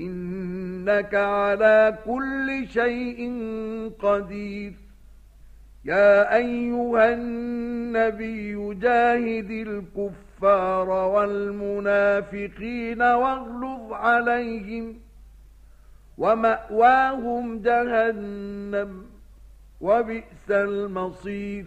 إنك على كل شيء قدير. يا أيها النبي جاهد الكفار والمنافقين واغلظ عليهم ومأواهم جهنم وبئس المصير.